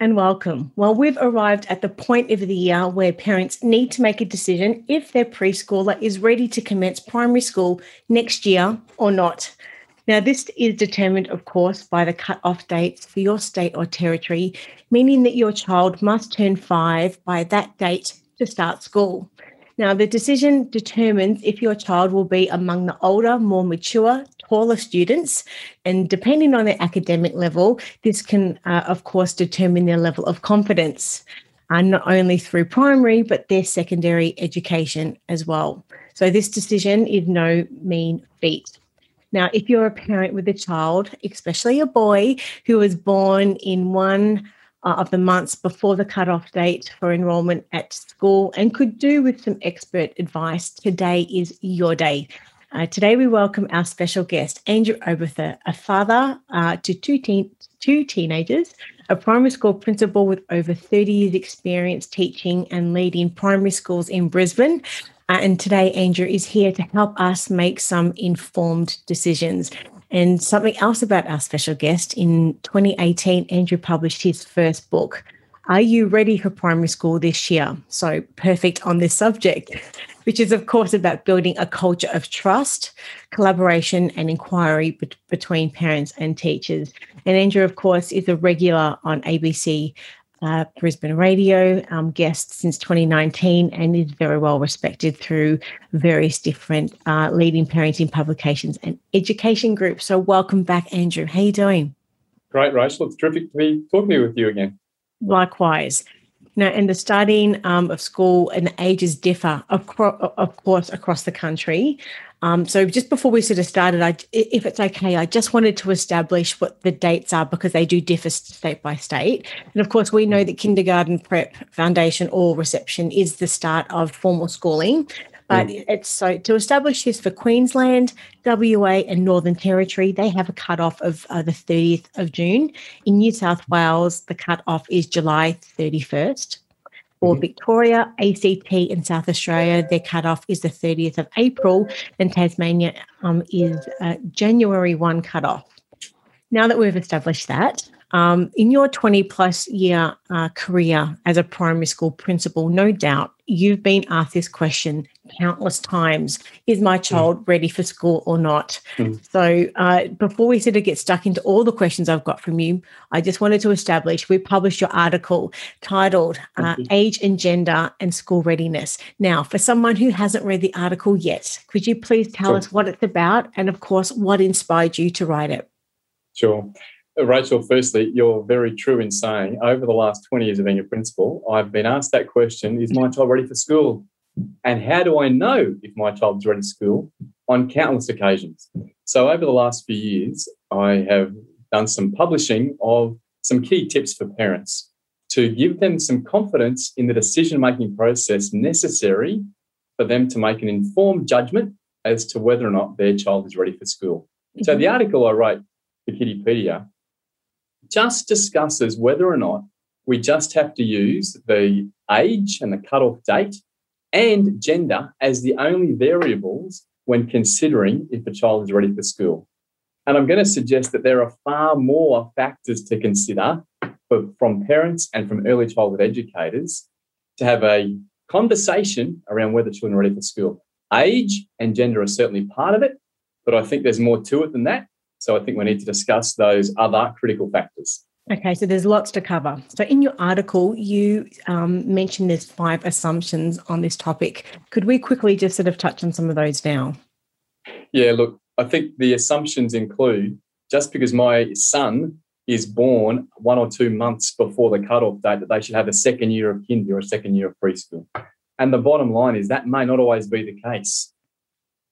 And welcome. Well, we've arrived at the point of the year where parents need to make a decision if their preschooler is ready to commence primary school next year or not. Now, this is determined, of course, by the cut-off dates for your state or territory, meaning that your child must turn five by that date to start school. Now, the decision determines if your child will be among the older, more mature, taller students. And depending on their academic level, this can, uh, of course, determine their level of confidence, uh, not only through primary, but their secondary education as well. So, this decision is no mean feat. Now, if you're a parent with a child, especially a boy who was born in one uh, of the months before the cutoff date for enrolment at school and could do with some expert advice, today is your day. Uh, today, we welcome our special guest, Andrew Oberthur, a father uh, to two, teen- two teenagers, a primary school principal with over 30 years' experience teaching and leading primary schools in Brisbane. Uh, and today, Andrew is here to help us make some informed decisions. And something else about our special guest in 2018, Andrew published his first book. Are you ready for primary school this year? So perfect on this subject, which is, of course, about building a culture of trust, collaboration, and inquiry be- between parents and teachers. And Andrew, of course, is a regular on ABC uh, Brisbane radio um, guest since 2019 and is very well respected through various different uh, leading parenting publications and education groups. So, welcome back, Andrew. How are you doing? Great, Rachel. It's terrific to be talking with you again. Likewise. Now, and the starting um, of school and the ages differ, of, of course, across the country. Um, so just before we sort of started, I, if it's okay, I just wanted to establish what the dates are because they do differ state by state. And of course, we know that kindergarten, prep, foundation, or reception is the start of formal schooling. But mm. it's so to establish this for Queensland, WA, and Northern Territory, they have a cutoff of uh, the 30th of June. In New South Wales, the cutoff is July 31st. For mm-hmm. Victoria, ACT, and South Australia, their cutoff is the 30th of April, and Tasmania um, is uh, January 1 cutoff. Now that we've established that, um, in your 20 plus year uh, career as a primary school principal, no doubt you've been asked this question countless times Is my mm. child mm. ready for school or not? Mm. So, uh, before we sort of get stuck into all the questions I've got from you, I just wanted to establish we published your article titled uh, Age and Gender and School Readiness. Now, for someone who hasn't read the article yet, could you please tell sure. us what it's about and, of course, what inspired you to write it? Sure. Rachel, firstly, you're very true in saying over the last 20 years of being a principal, I've been asked that question Is my child ready for school? And how do I know if my child's ready for school? On countless occasions. So, over the last few years, I have done some publishing of some key tips for parents to give them some confidence in the decision making process necessary for them to make an informed judgment as to whether or not their child is ready for school. So, mm-hmm. the article I wrote for Kiddipedia just discusses whether or not we just have to use the age and the cutoff date and gender as the only variables when considering if a child is ready for school. And I'm going to suggest that there are far more factors to consider for, from parents and from early childhood educators to have a conversation around whether children are ready for school. Age and gender are certainly part of it, but I think there's more to it than that. So I think we need to discuss those other critical factors. Okay, so there's lots to cover. So in your article, you um, mentioned there's five assumptions on this topic. Could we quickly just sort of touch on some of those now? Yeah, look, I think the assumptions include just because my son is born one or two months before the cutoff date, that they should have a second year of kindy or a second year of preschool. And the bottom line is that may not always be the case.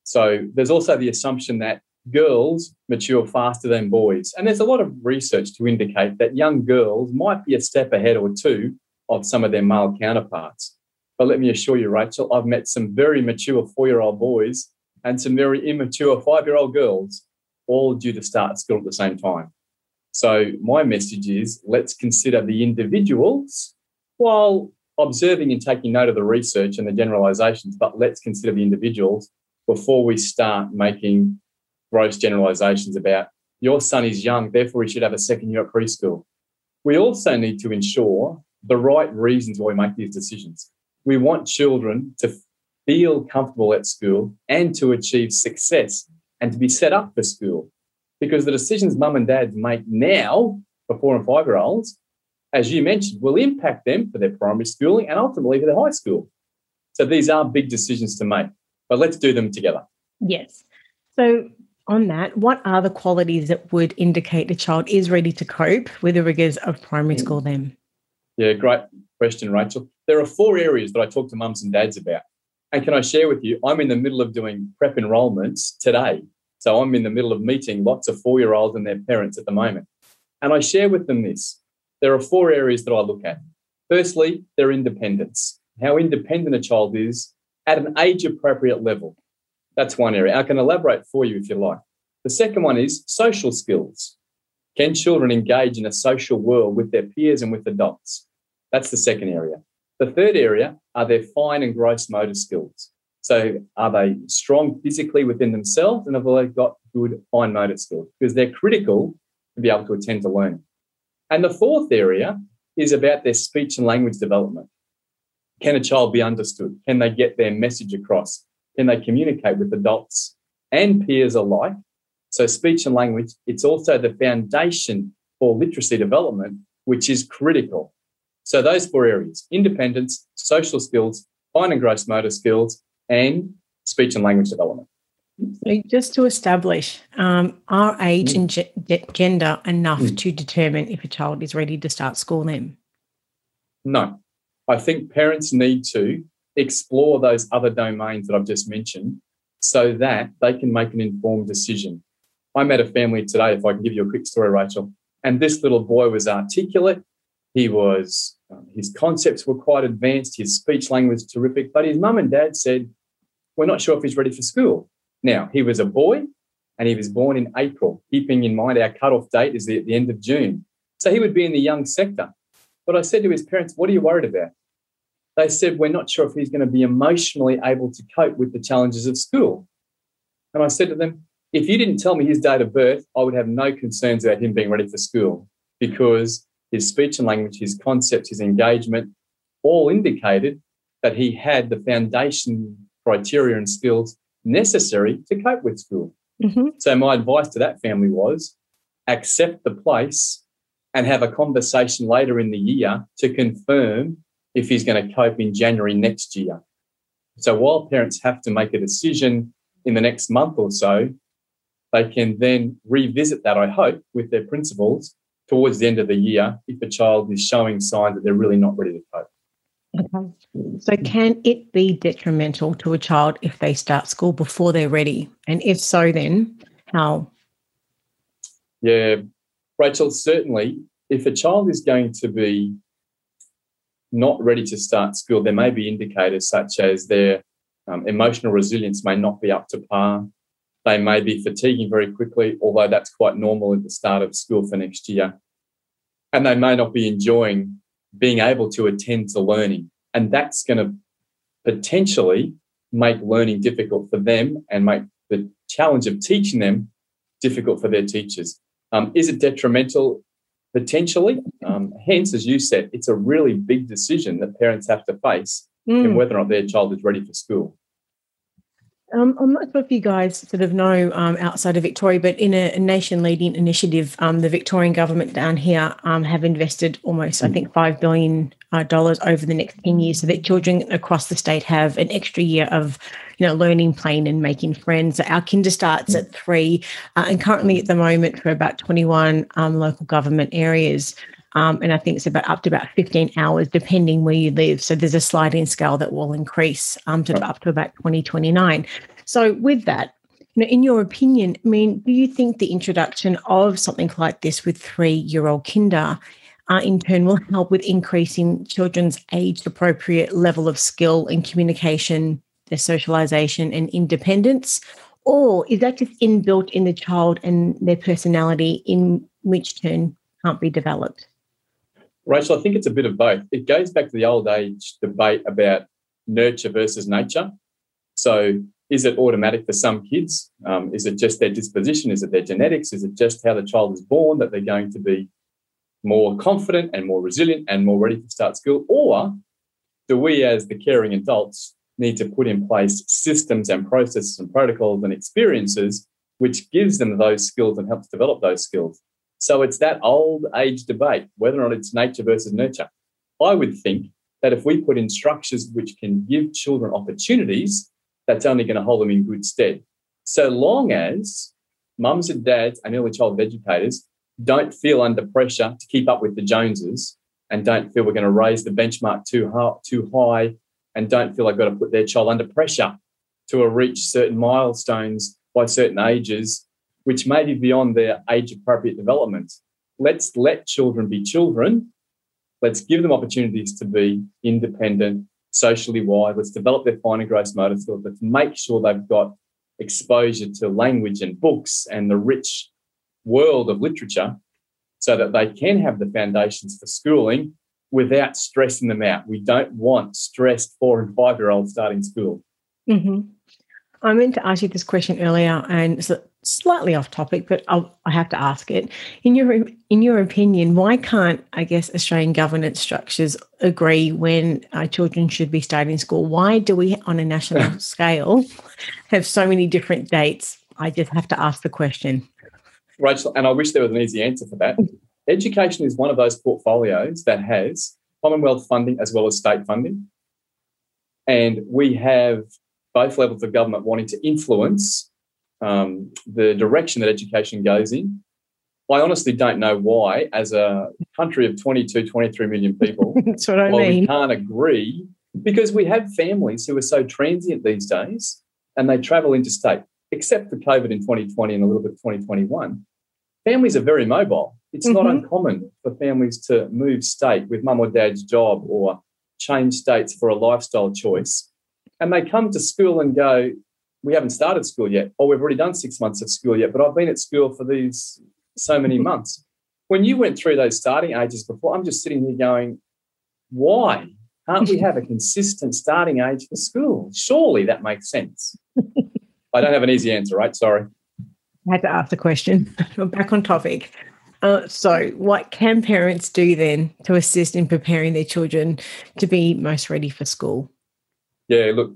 So there's also the assumption that girls mature faster than boys. And there's a lot of research to indicate that young girls might be a step ahead or two of some of their male counterparts. But let me assure you, Rachel, I've met some very mature four year old boys and some very immature five year old girls, all due to start school at the same time. So, my message is let's consider the individuals while observing and taking note of the research and the generalizations, but let's consider the individuals before we start making gross generalizations about your son is young, therefore he should have a second year at preschool. We also need to ensure the right reasons why we make these decisions. We want children to feel comfortable at school and to achieve success and to be set up for school. Because the decisions mum and dad make now for four and five year olds, as you mentioned, will impact them for their primary schooling and ultimately for their high school. So these are big decisions to make, but let's do them together. Yes. So, on that, what are the qualities that would indicate a child is ready to cope with the rigors of primary school mm. then? Yeah, great question, Rachel. There are four areas that I talk to mums and dads about. And can I share with you, I'm in the middle of doing prep enrolments today. So I'm in the middle of meeting lots of four year olds and their parents at the moment. And I share with them this. There are four areas that I look at. Firstly, their independence, how independent a child is at an age appropriate level. That's one area. I can elaborate for you if you like. The second one is social skills. Can children engage in a social world with their peers and with adults? That's the second area. The third area are their fine and gross motor skills. So, are they strong physically within themselves and have they got good fine motor skills? Because they're critical to be able to attend to learning. And the fourth area is about their speech and language development. Can a child be understood? Can they get their message across? Can they communicate with adults and peers alike so, speech and language, it's also the foundation for literacy development, which is critical. So, those four areas independence, social skills, fine and gross motor skills, and speech and language development. So, just to establish, um, are age mm. and ge- gender enough mm. to determine if a child is ready to start school then? No. I think parents need to explore those other domains that I've just mentioned so that they can make an informed decision. I met a family today, if I can give you a quick story, Rachel. And this little boy was articulate. He was, um, his concepts were quite advanced. His speech language was terrific. But his mum and dad said, We're not sure if he's ready for school. Now, he was a boy and he was born in April, keeping in mind our cutoff date is the, at the end of June. So he would be in the young sector. But I said to his parents, What are you worried about? They said, We're not sure if he's going to be emotionally able to cope with the challenges of school. And I said to them, if you didn't tell me his date of birth, I would have no concerns about him being ready for school because his speech and language, his concepts, his engagement all indicated that he had the foundation criteria and skills necessary to cope with school. Mm-hmm. So, my advice to that family was accept the place and have a conversation later in the year to confirm if he's going to cope in January next year. So, while parents have to make a decision in the next month or so, they can then revisit that, I hope, with their principals towards the end of the year if a child is showing signs that they're really not ready to cope. Okay. So, can it be detrimental to a child if they start school before they're ready? And if so, then how? Yeah, Rachel, certainly, if a child is going to be not ready to start school, there may be indicators such as their um, emotional resilience may not be up to par. They may be fatiguing very quickly, although that's quite normal at the start of school for next year. And they may not be enjoying being able to attend to learning. And that's going to potentially make learning difficult for them and make the challenge of teaching them difficult for their teachers. Um, is it detrimental? Potentially. Um, hence, as you said, it's a really big decision that parents have to face mm. in whether or not their child is ready for school. Um, I'm not sure if you guys sort of know um, outside of Victoria, but in a, a nation leading initiative, um, the Victorian government down here um, have invested almost, I think, $5 billion uh, over the next 10 years so that children across the state have an extra year of you know, learning, playing, and making friends. so Our kinder starts at three, uh, and currently at the moment for about 21 um, local government areas. Um, and I think it's about up to about 15 hours, depending where you live. So there's a sliding scale that will increase um, to up to about 2029. So with that, you know, in your opinion, I mean, do you think the introduction of something like this with three-year-old kinder uh, in turn will help with increasing children's age appropriate level of skill and communication, their socialization and independence? Or is that just inbuilt in the child and their personality, in which turn can't be developed? Rachel, I think it's a bit of both. It goes back to the old age debate about nurture versus nature. So, is it automatic for some kids? Um, is it just their disposition? Is it their genetics? Is it just how the child is born that they're going to be more confident and more resilient and more ready to start school? Or do we, as the caring adults, need to put in place systems and processes and protocols and experiences which gives them those skills and helps develop those skills? So it's that old age debate, whether or not it's nature versus nurture. I would think that if we put in structures which can give children opportunities, that's only going to hold them in good stead. So long as mums and dads and early childhood educators don't feel under pressure to keep up with the Joneses and don't feel we're going to raise the benchmark too high, too high and don't feel I've got to put their child under pressure to reach certain milestones by certain ages, which may be beyond their age appropriate development. Let's let children be children. Let's give them opportunities to be independent, socially wise. Let's develop their fine and gross motor skills. Let's make sure they've got exposure to language and books and the rich world of literature so that they can have the foundations for schooling without stressing them out. We don't want stressed four and five year olds starting school. Mm-hmm. I meant to ask you this question earlier, and it's slightly off topic, but I'll, I have to ask it. In your in your opinion, why can't I guess Australian governance structures agree when our children should be starting school? Why do we, on a national scale, have so many different dates? I just have to ask the question. Rachel, and I wish there was an easy answer for that. Education is one of those portfolios that has Commonwealth funding as well as state funding. And we have both levels of government wanting to influence um, the direction that education goes in. I honestly don't know why, as a country of 22, 23 million people, That's what I well, mean. we can't agree because we have families who are so transient these days and they travel interstate, except for COVID in 2020 and a little bit of 2021 families are very mobile. It's mm-hmm. not uncommon for families to move state with mum or dad's job or change states for a lifestyle choice. And they come to school and go, We haven't started school yet, or we've already done six months of school yet, but I've been at school for these so many mm-hmm. months. When you went through those starting ages before, I'm just sitting here going, Why can't we have a consistent starting age for school? Surely that makes sense. I don't have an easy answer, right? Sorry. I had to ask the question. back on topic. Uh, so, what can parents do then to assist in preparing their children to be most ready for school? Yeah, look,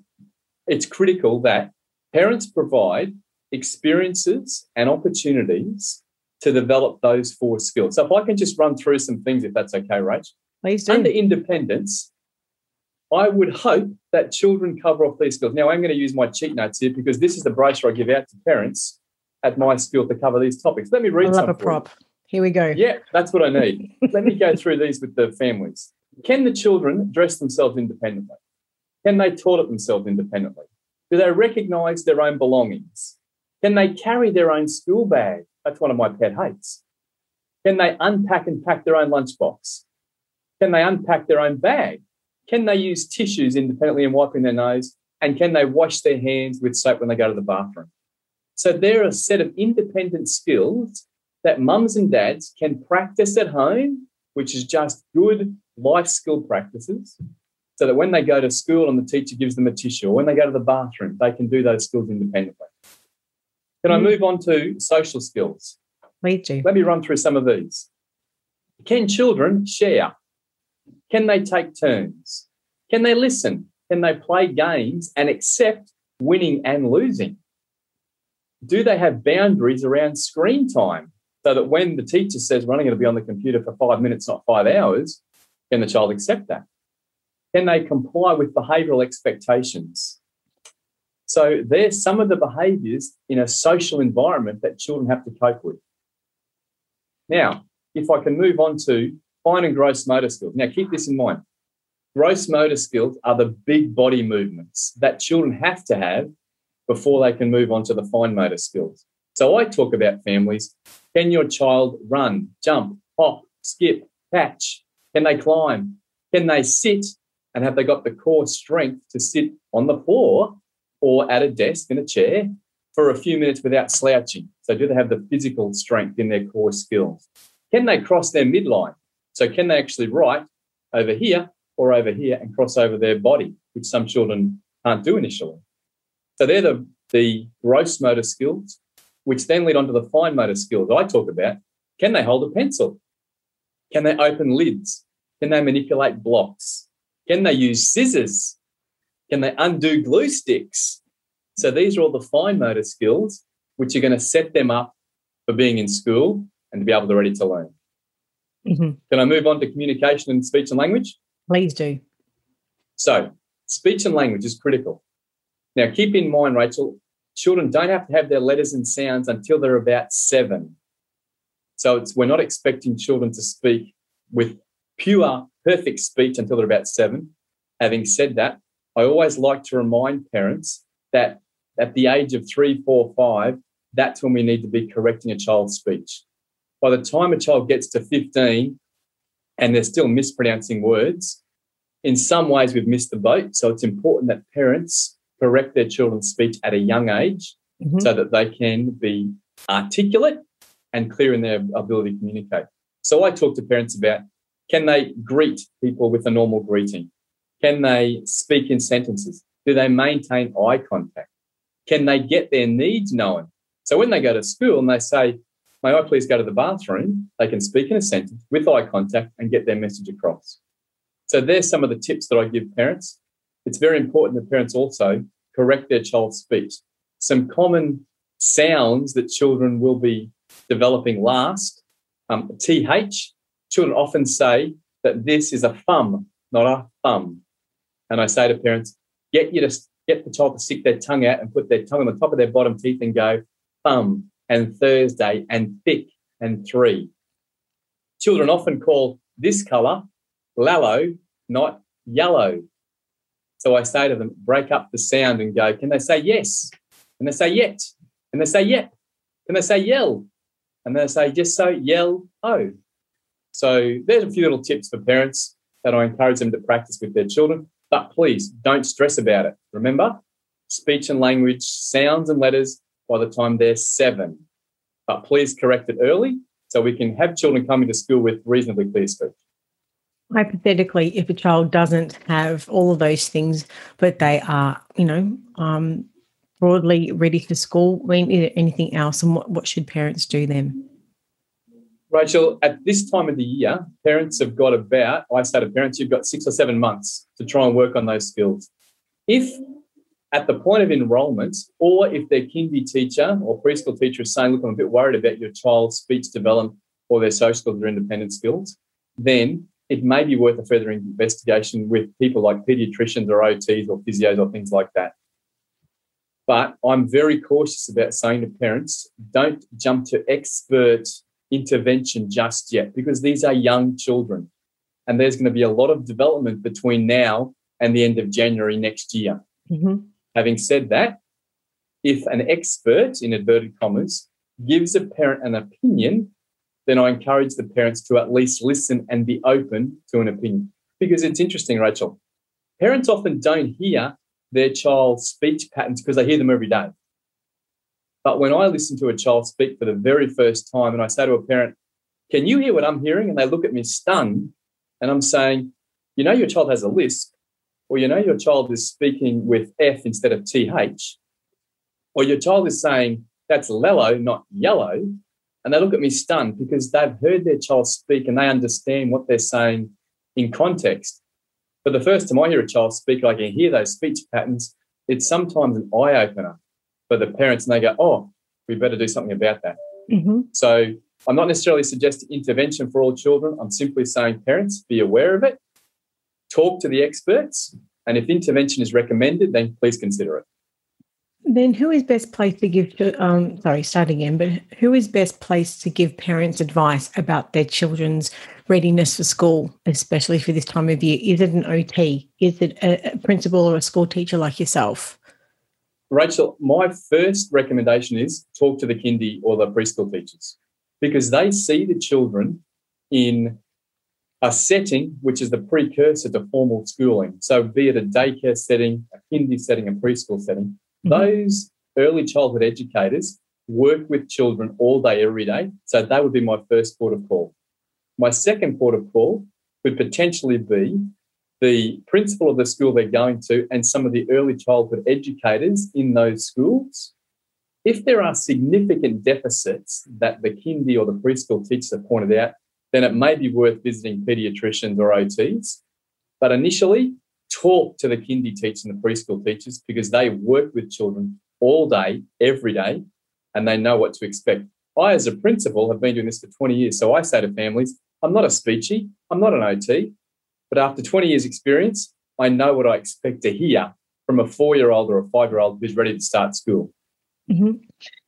it's critical that parents provide experiences and opportunities to develop those four skills. So, if I can just run through some things, if that's okay, Rach. Please do. Under independence, I would hope that children cover off these skills. Now, I'm going to use my cheat notes here because this is the brochure I give out to parents at my school to cover these topics. Let me read I love a prop. Here we go. Yeah, that's what I need. Let me go through these with the families. Can the children dress themselves independently? Can they toilet themselves independently? Do they recognise their own belongings? Can they carry their own school bag? That's one of my pet hates. Can they unpack and pack their own lunchbox? Can they unpack their own bag? Can they use tissues independently and wiping their nose? And can they wash their hands with soap when they go to the bathroom? So they're a set of independent skills that mums and dads can practice at home, which is just good life skill practices. So that when they go to school and the teacher gives them a tissue, or when they go to the bathroom, they can do those skills independently. Can I mm. move on to social skills? Please do. Let me run through some of these. Can children share? Can they take turns? Can they listen? Can they play games and accept winning and losing? do they have boundaries around screen time so that when the teacher says we're only going to be on the computer for five minutes, not five hours, can the child accept that? Can they comply with behavioural expectations? So there's some of the behaviours in a social environment that children have to cope with. Now, if I can move on to fine and gross motor skills. Now, keep this in mind. Gross motor skills are the big body movements that children have to have before they can move on to the fine motor skills. So I talk about families. Can your child run, jump, hop, skip, catch? Can they climb? Can they sit? And have they got the core strength to sit on the floor or at a desk in a chair for a few minutes without slouching? So, do they have the physical strength in their core skills? Can they cross their midline? So, can they actually write over here or over here and cross over their body, which some children can't do initially? So, they're the, the gross motor skills, which then lead on to the fine motor skills I talk about. Can they hold a pencil? Can they open lids? Can they manipulate blocks? Can they use scissors? Can they undo glue sticks? So these are all the fine motor skills which are going to set them up for being in school and to be able to ready to learn. Mm-hmm. Can I move on to communication and speech and language? Please do. So, speech and language is critical. Now, keep in mind, Rachel, children don't have to have their letters and sounds until they're about seven. So, it's, we're not expecting children to speak with pure, perfect speech until they're about seven. Having said that, I always like to remind parents that at the age of three, four, five, that's when we need to be correcting a child's speech. By the time a child gets to 15 and they're still mispronouncing words, in some ways we've missed the boat. So it's important that parents correct their children's speech at a young age mm-hmm. so that they can be articulate and clear in their ability to communicate. So I talk to parents about can they greet people with a normal greeting? Can they speak in sentences? Do they maintain eye contact? Can they get their needs known? So when they go to school and they say, May I please go to the bathroom? They can speak in a sentence with eye contact and get their message across. So there's some of the tips that I give parents. It's very important that parents also correct their child's speech. Some common sounds that children will be developing last. Um, TH, children often say that this is a thumb, not a thumb. And I say to parents, get you to get the child to stick their tongue out and put their tongue on the top of their bottom teeth and go thumb and Thursday and thick and three. Children often call this colour lallow, not yellow. So I say to them, break up the sound and go, can they say yes? Can they say yet? Can they say yep? Can they say yell? And they say just so yell oh. So there's a few little tips for parents that I encourage them to practice with their children. But please don't stress about it. Remember, speech and language, sounds and letters by the time they're seven. But please correct it early so we can have children coming to school with reasonably clear speech. Hypothetically, if a child doesn't have all of those things, but they are, you know, um, broadly ready for school, I mean, there anything else, and what, what should parents do then? Rachel, at this time of the year, parents have got about, I say to parents, you've got six or seven months to try and work on those skills. If at the point of enrolment, or if their kindy teacher or preschool teacher is saying, look, I'm a bit worried about your child's speech development or their social or independent skills, then it may be worth a further investigation with people like pediatricians or OTs or physios or things like that. But I'm very cautious about saying to parents, don't jump to expert intervention just yet because these are young children and there's going to be a lot of development between now and the end of January next year. Mm-hmm. Having said that, if an expert, in inverted commas, gives a parent an opinion, then I encourage the parents to at least listen and be open to an opinion. Because it's interesting, Rachel. Parents often don't hear their child's speech patterns because they hear them every day. But when I listen to a child speak for the very first time and I say to a parent, Can you hear what I'm hearing? And they look at me stunned, and I'm saying, You know, your child has a lisp, or you know, your child is speaking with F instead of TH, or your child is saying, That's lello, not yellow. And they look at me stunned because they've heard their child speak and they understand what they're saying in context. For the first time I hear a child speak, I can hear those speech patterns. It's sometimes an eye opener for the parents and they go, oh, we better do something about that. Mm-hmm. So I'm not necessarily suggesting intervention for all children. I'm simply saying, parents, be aware of it, talk to the experts, and if intervention is recommended, then please consider it. Then who is best placed to give, um, sorry, start again, but who is best placed to give parents advice about their children's readiness for school, especially for this time of year? Is it an OT? Is it a principal or a school teacher like yourself? Rachel, my first recommendation is talk to the kindy or the preschool teachers because they see the children in a setting which is the precursor to formal schooling. So, be it a daycare setting, a kindy setting, a preschool setting, mm-hmm. those early childhood educators work with children all day, every day. So, that would be my first port of call. My second port of call could potentially be the principal of the school they're going to and some of the early childhood educators in those schools. If there are significant deficits that the kindy or the preschool teachers have pointed out, then it may be worth visiting pediatricians or OTs. But initially, talk to the kindy teachers and the preschool teachers because they work with children all day, every day, and they know what to expect. I, as a principal, have been doing this for 20 years. So I say to families, I'm not a speechy, I'm not an OT, but after 20 years' experience, I know what I expect to hear from a four year old or a five year old who's ready to start school. Mm-hmm.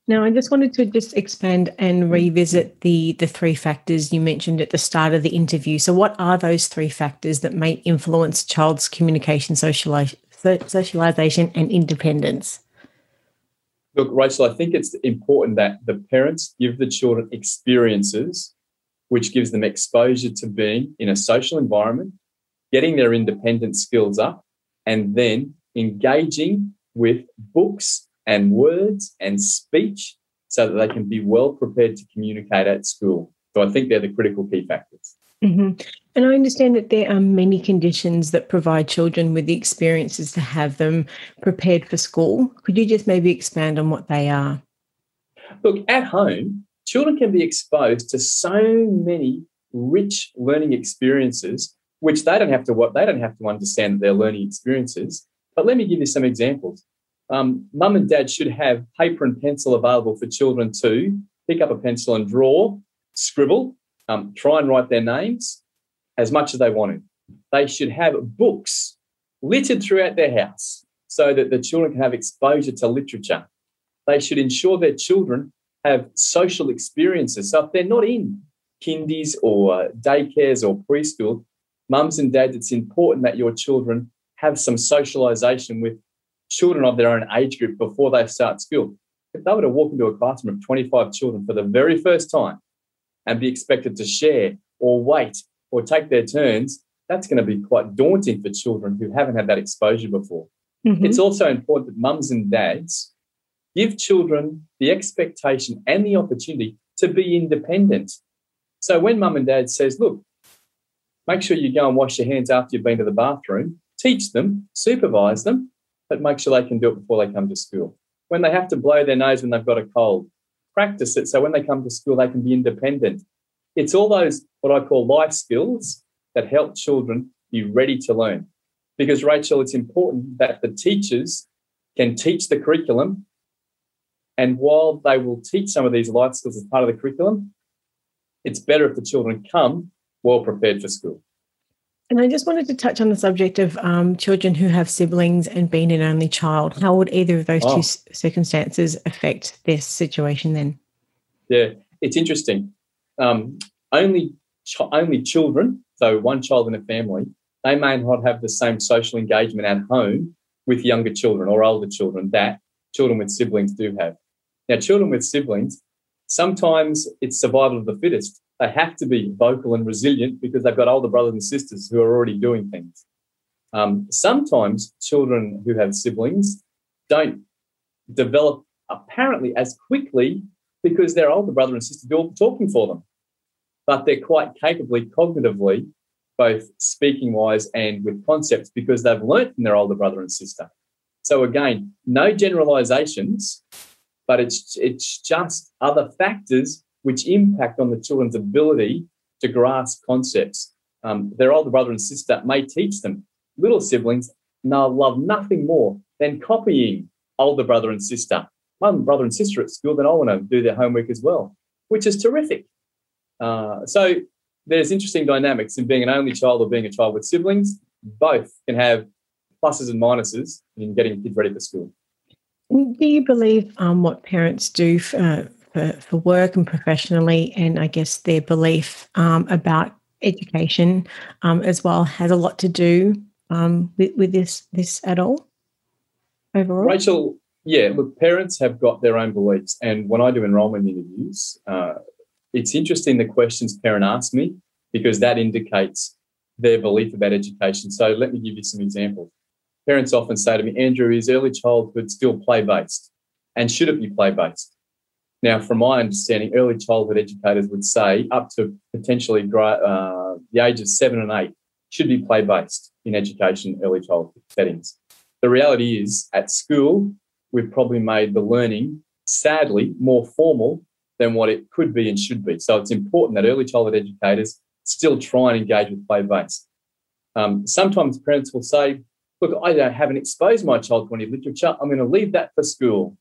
Now, I just wanted to just expand and mm. revisit the the three factors you mentioned at the start of the interview. So, what are those three factors that may influence child's communication, socialization, and independence? Look, Rachel, I think it's important that the parents give the children experiences which gives them exposure to being in a social environment, getting their independent skills up, and then engaging with books and words and speech so that they can be well prepared to communicate at school. So I think they're the critical key factors. Mm-hmm. And I understand that there are many conditions that provide children with the experiences to have them prepared for school. Could you just maybe expand on what they are? Look, at home, children can be exposed to so many rich learning experiences, which they don't have to what they don't have to understand that they're learning experiences. But let me give you some examples um, mum and dad should have paper and pencil available for children to pick up a pencil and draw, scribble, um, try and write their names as much as they want to. They should have books littered throughout their house so that the children can have exposure to literature. They should ensure their children have social experiences. So if they're not in kindies or daycares or preschool, mums and dads, it's important that your children have some socialization with children of their own age group before they start school. If they were to walk into a classroom of 25 children for the very first time and be expected to share or wait or take their turns, that's going to be quite daunting for children who haven't had that exposure before. Mm-hmm. It's also important that mums and dads give children the expectation and the opportunity to be independent. So when mum and dad says, look, make sure you go and wash your hands after you've been to the bathroom, teach them, supervise them, but make sure they can do it before they come to school. When they have to blow their nose when they've got a cold, practice it so when they come to school, they can be independent. It's all those, what I call life skills, that help children be ready to learn. Because, Rachel, it's important that the teachers can teach the curriculum. And while they will teach some of these life skills as part of the curriculum, it's better if the children come well prepared for school. And I just wanted to touch on the subject of um, children who have siblings and being an only child. How would either of those oh. two circumstances affect their situation then? Yeah, it's interesting. Um, only ch- only children, so one child in a family, they may not have the same social engagement at home with younger children or older children that children with siblings do have. Now, children with siblings, sometimes it's survival of the fittest they have to be vocal and resilient because they've got older brothers and sisters who are already doing things. Um, sometimes children who have siblings don't develop apparently as quickly because their older brother and sister do all the talking for them. But they're quite capably cognitively, both speaking wise and with concepts, because they've learnt from their older brother and sister. So again, no generalizations, but it's it's just other factors which impact on the children's ability to grasp concepts. Um, their older brother and sister may teach them. Little siblings now love nothing more than copying older brother and sister. My brother and sister at school, then I want to do their homework as well, which is terrific. Uh, so there's interesting dynamics in being an only child or being a child with siblings. Both can have pluses and minuses in getting kids ready for school. Do you believe um, what parents do uh, for, for work and professionally, and I guess their belief um, about education um, as well has a lot to do um, with, with this this at all overall. Rachel, yeah, look, parents have got their own beliefs, and when I do enrolment interviews, uh, it's interesting the questions parent asks me because that indicates their belief about education. So let me give you some examples. Parents often say to me, Andrew, is early childhood still play based? And should it be play based? Now, from my understanding, early childhood educators would say up to potentially uh, the age of seven and eight should be play based in education, early childhood settings. The reality is, at school, we've probably made the learning, sadly, more formal than what it could be and should be. So it's important that early childhood educators still try and engage with play based. Um, sometimes parents will say, Look, I haven't exposed my child to any literature. I'm going to leave that for school.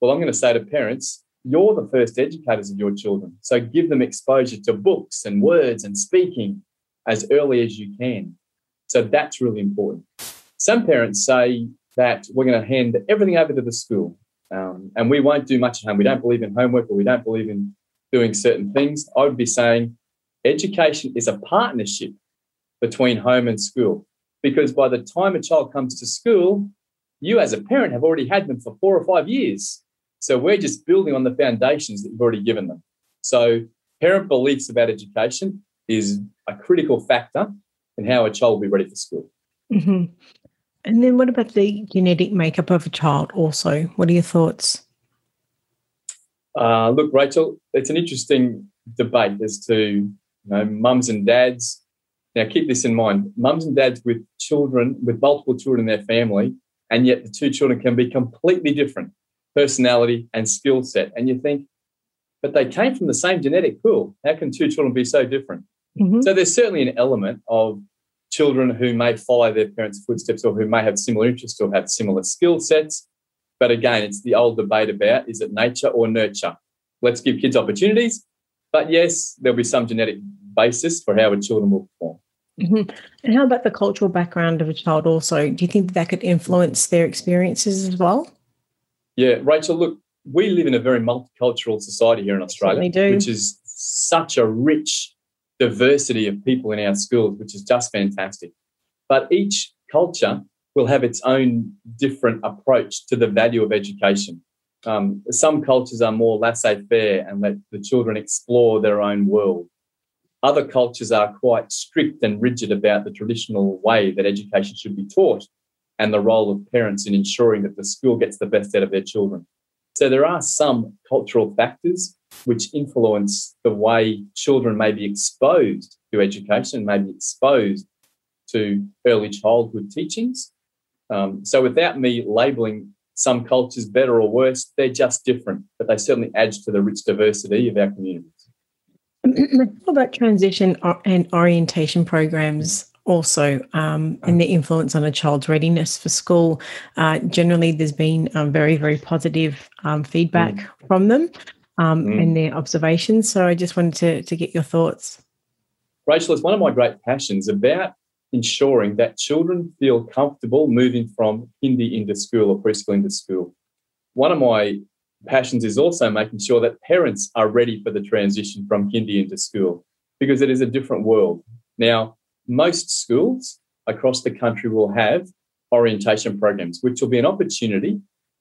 Well, I'm going to say to parents, you're the first educators of your children. So give them exposure to books and words and speaking as early as you can. So that's really important. Some parents say that we're going to hand everything over to the school um, and we won't do much at home. We don't believe in homework or we don't believe in doing certain things. I would be saying education is a partnership between home and school because by the time a child comes to school, you as a parent have already had them for four or five years. So we're just building on the foundations that you've already given them. So parent beliefs about education is a critical factor in how a child will be ready for school. Mm-hmm. And then what about the genetic makeup of a child also? What are your thoughts? Uh, look, Rachel, it's an interesting debate as to you know, mums and dads. Now, keep this in mind mums and dads with children, with multiple children in their family, and yet the two children can be completely different personality and skill set. And you think, but they came from the same genetic pool. How can two children be so different? Mm-hmm. So there's certainly an element of children who may follow their parents' footsteps or who may have similar interests or have similar skill sets. But again, it's the old debate about is it nature or nurture? Let's give kids opportunities. But yes, there'll be some genetic basis for how a children will perform. Mm-hmm. And how about the cultural background of a child also? Do you think that could influence their experiences as well? Yeah, Rachel, look, we live in a very multicultural society here in Australia, which is such a rich diversity of people in our schools, which is just fantastic. But each culture will have its own different approach to the value of education. Um, some cultures are more laissez faire and let the children explore their own world. Other cultures are quite strict and rigid about the traditional way that education should be taught and the role of parents in ensuring that the school gets the best out of their children. So there are some cultural factors which influence the way children may be exposed to education, may be exposed to early childhood teachings. Um, so, without me labeling some cultures better or worse, they're just different, but they certainly add to the rich diversity of our communities. What about transition and orientation programs also um, and the influence on a child's readiness for school? Uh, generally, there's been um, very, very positive um, feedback mm. from them um, mm. and their observations. So I just wanted to, to get your thoughts. Rachel, it's one of my great passions about ensuring that children feel comfortable moving from kindy into school or preschool into school. One of my passions is also making sure that parents are ready for the transition from kindy into school because it is a different world. Now, most schools across the country will have orientation programs, which will be an opportunity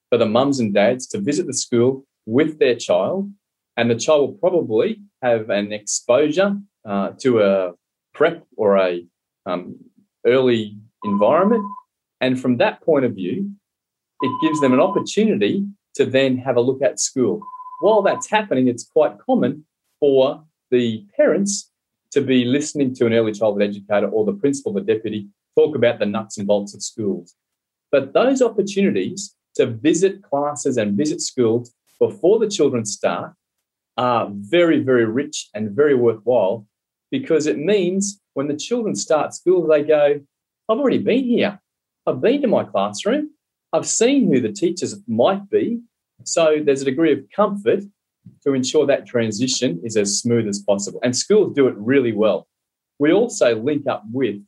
for the mums and dads to visit the school with their child, and the child will probably have an exposure uh, to a prep or a um, early environment, and from that point of view, it gives them an opportunity to then have a look at school. While that's happening, it's quite common for the parents to be listening to an early childhood educator or the principal, the deputy, talk about the nuts and bolts of schools. But those opportunities to visit classes and visit schools before the children start are very, very rich and very worthwhile because it means when the children start school, they go, I've already been here. I've been to my classroom. I've seen who the teachers might be. So there's a degree of comfort to ensure that transition is as smooth as possible. And schools do it really well. We also link up with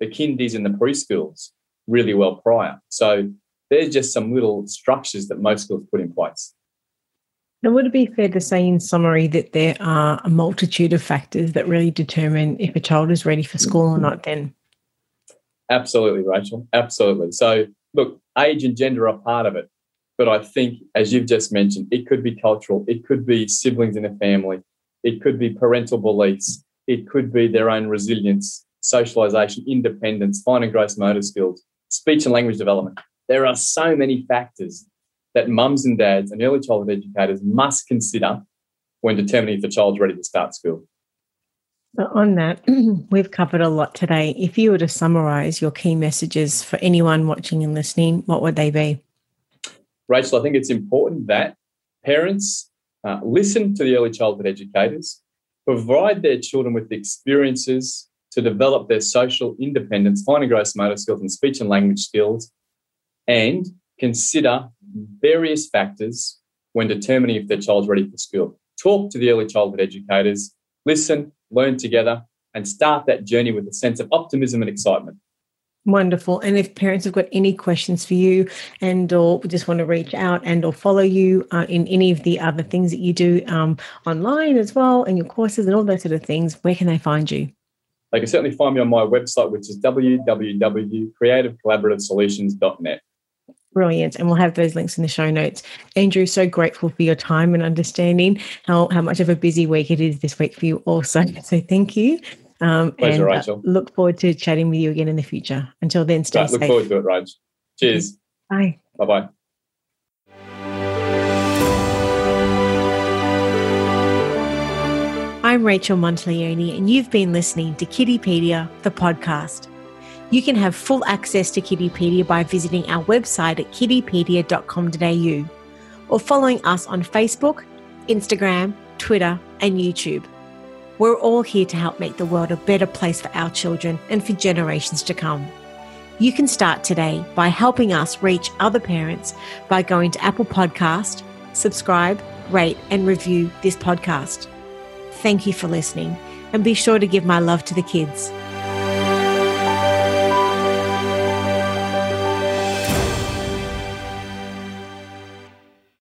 the kindies and the preschools really well prior. So there's just some little structures that most schools put in place. Now, would it be fair to say, in summary, that there are a multitude of factors that really determine if a child is ready for school or not? Then, absolutely, Rachel. Absolutely. So, look, age and gender are part of it, but I think, as you've just mentioned, it could be cultural, it could be siblings in a family, it could be parental beliefs, it could be their own resilience, socialization, independence, fine and gross motor skills, speech and language development. There are so many factors that mums and dads and early childhood educators must consider when determining if a child's ready to start school. On that, we've covered a lot today. If you were to summarize your key messages for anyone watching and listening, what would they be? Rachel, I think it's important that parents uh, listen to the early childhood educators, provide their children with experiences to develop their social independence, fine and gross motor skills, and speech and language skills, and consider various factors when determining if their child's ready for school. Talk to the early childhood educators, listen, learn together, and start that journey with a sense of optimism and excitement. Wonderful. And if parents have got any questions for you and or just want to reach out and or follow you uh, in any of the other things that you do um, online as well and your courses and all those sort of things, where can they find you? They can certainly find me on my website, which is www.creativecollaborativesolutions.net. Brilliant. And we'll have those links in the show notes. Andrew, so grateful for your time and understanding how, how much of a busy week it is this week for you also. So thank you. Um, Pleasure, and, uh, Rachel. Look forward to chatting with you again in the future. Until then, stay right, safe. Look forward to it, Rach. Cheers. Bye. Bye bye. I'm Rachel Monteleone, and you've been listening to Kiddipedia, the podcast. You can have full access to Kiddipedia by visiting our website at kiddipedia.com.au or following us on Facebook, Instagram, Twitter, and YouTube. We're all here to help make the world a better place for our children and for generations to come. You can start today by helping us reach other parents by going to Apple Podcast, subscribe, rate, and review this podcast. Thank you for listening, and be sure to give my love to the kids.